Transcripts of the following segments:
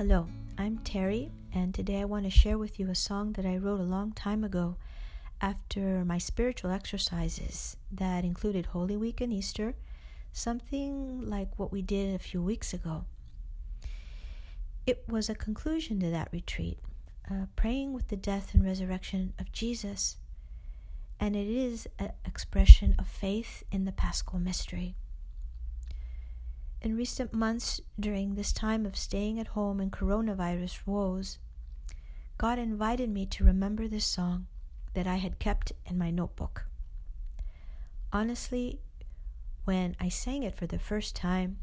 Hello, I'm Terry, and today I want to share with you a song that I wrote a long time ago after my spiritual exercises that included Holy Week and Easter, something like what we did a few weeks ago. It was a conclusion to that retreat, uh, praying with the death and resurrection of Jesus, and it is an expression of faith in the paschal mystery. In recent months, during this time of staying at home and coronavirus woes, God invited me to remember this song that I had kept in my notebook. Honestly, when I sang it for the first time,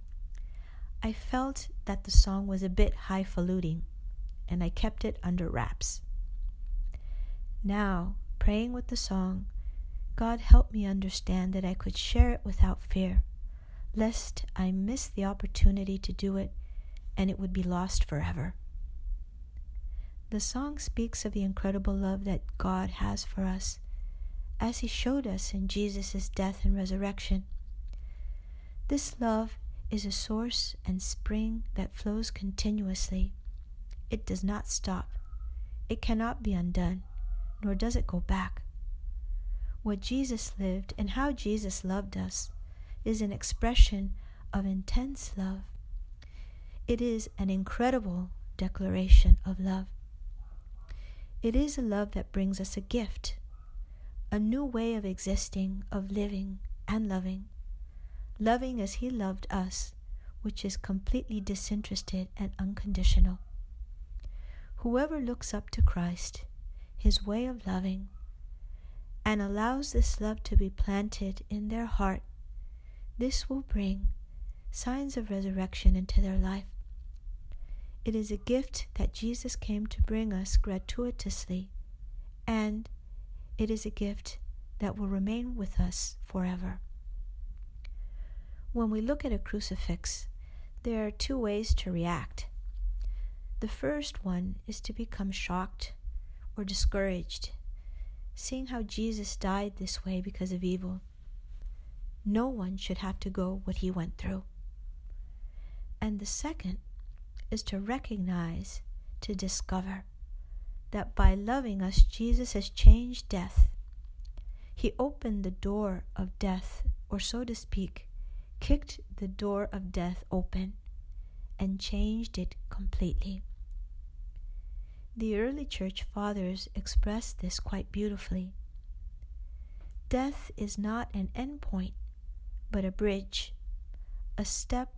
I felt that the song was a bit highfalutin, and I kept it under wraps. Now, praying with the song, God helped me understand that I could share it without fear lest I miss the opportunity to do it and it would be lost forever. The song speaks of the incredible love that God has for us, as He showed us in Jesus' death and resurrection. This love is a source and spring that flows continuously. It does not stop. It cannot be undone, nor does it go back. What Jesus lived and how Jesus loved us is an expression of intense love. It is an incredible declaration of love. It is a love that brings us a gift, a new way of existing, of living and loving, loving as He loved us, which is completely disinterested and unconditional. Whoever looks up to Christ, His way of loving, and allows this love to be planted in their heart this will bring signs of resurrection into their life. It is a gift that Jesus came to bring us gratuitously, and it is a gift that will remain with us forever. When we look at a crucifix, there are two ways to react. The first one is to become shocked or discouraged, seeing how Jesus died this way because of evil. No one should have to go what he went through. And the second is to recognize, to discover that by loving us, Jesus has changed death. He opened the door of death, or so to speak, kicked the door of death open and changed it completely. The early church fathers expressed this quite beautifully. Death is not an endpoint, but a bridge, a step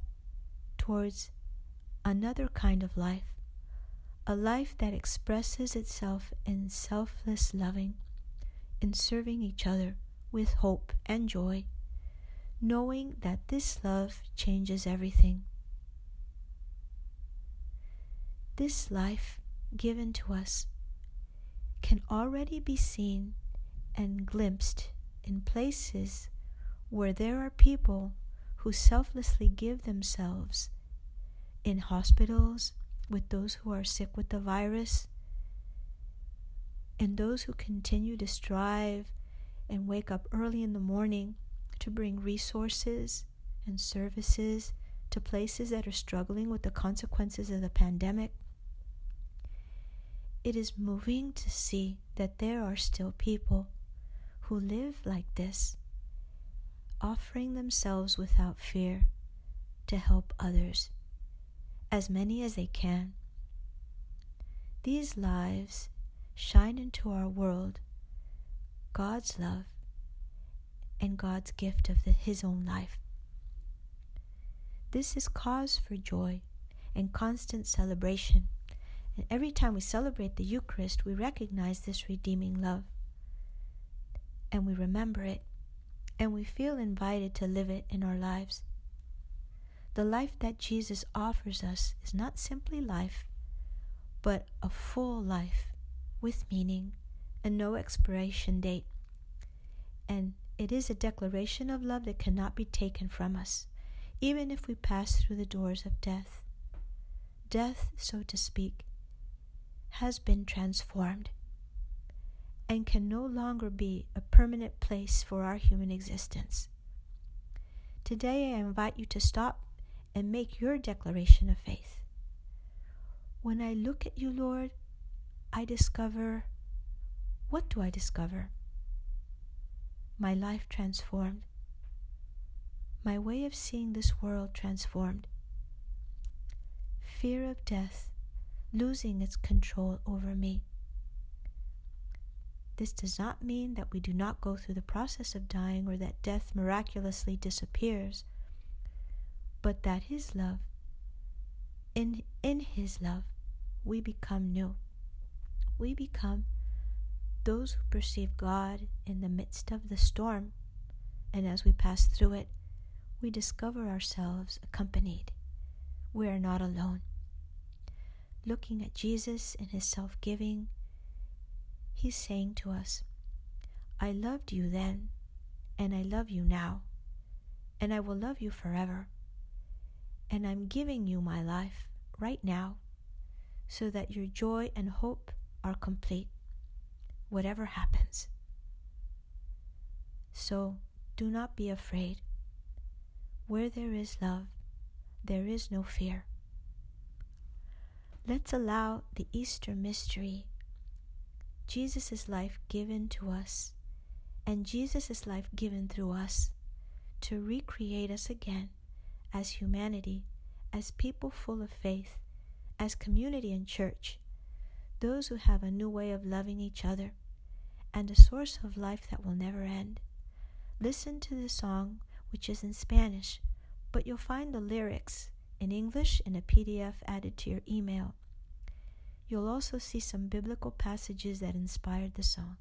towards another kind of life, a life that expresses itself in selfless loving, in serving each other with hope and joy, knowing that this love changes everything. This life given to us can already be seen and glimpsed in places where there are people who selflessly give themselves in hospitals with those who are sick with the virus, and those who continue to strive and wake up early in the morning to bring resources and services to places that are struggling with the consequences of the pandemic. It is moving to see that there are still people who live like this offering themselves without fear to help others, as many as they can. These lives shine into our world God's love and God's gift of the, His own life. This is cause for joy and constant celebration. And every time we celebrate the Eucharist, we recognize this redeeming love. And we remember it and we feel invited to live it in our lives. The life that Jesus offers us is not simply life, but a full life with meaning and no expiration date. And it is a declaration of love that cannot be taken from us, even if we pass through the doors of death. Death, so to speak, has been transformed and can no longer be a permanent place for our human existence. Today, I invite you to stop and make your declaration of faith. When I look at you, Lord, I discover what do I discover? My life transformed. My way of seeing this world transformed. Fear of death losing its control over me. This does not mean that we do not go through the process of dying or that death miraculously disappears, but that His love, in, in His love, we become new. We become those who perceive God in the midst of the storm, and as we pass through it, we discover ourselves accompanied. We are not alone. Looking at Jesus in his self giving, he's saying to us, I loved you then, and I love you now, and I will love you forever. And I'm giving you my life right now so that your joy and hope are complete, whatever happens. So do not be afraid. Where there is love, there is no fear. Let's allow the Easter mystery, Jesus' life given to us, and Jesus' life given through us, to recreate us again as humanity, as people full of faith as community and church, those who have a new way of loving each other and a source of life that will never end. Listen to the song, which is in Spanish, but you'll find the lyrics in English in a PDF added to your email. You'll also see some biblical passages that inspired the song.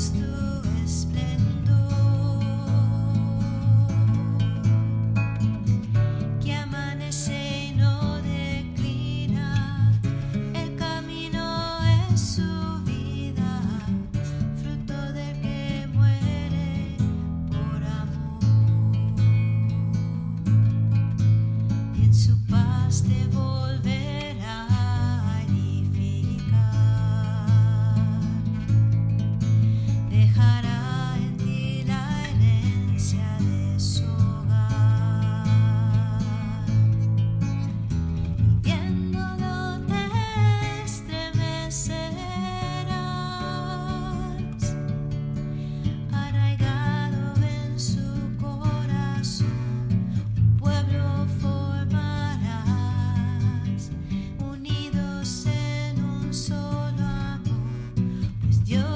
lost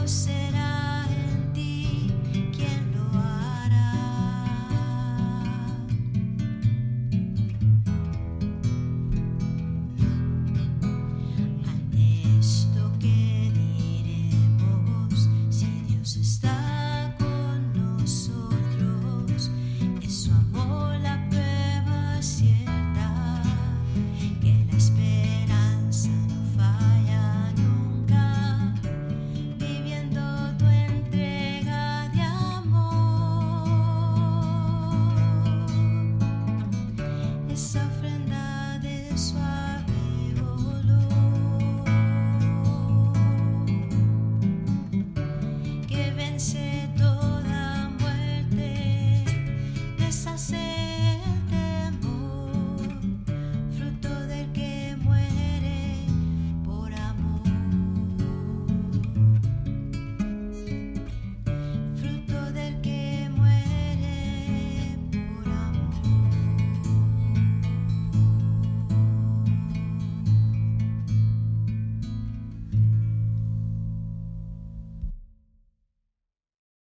close side.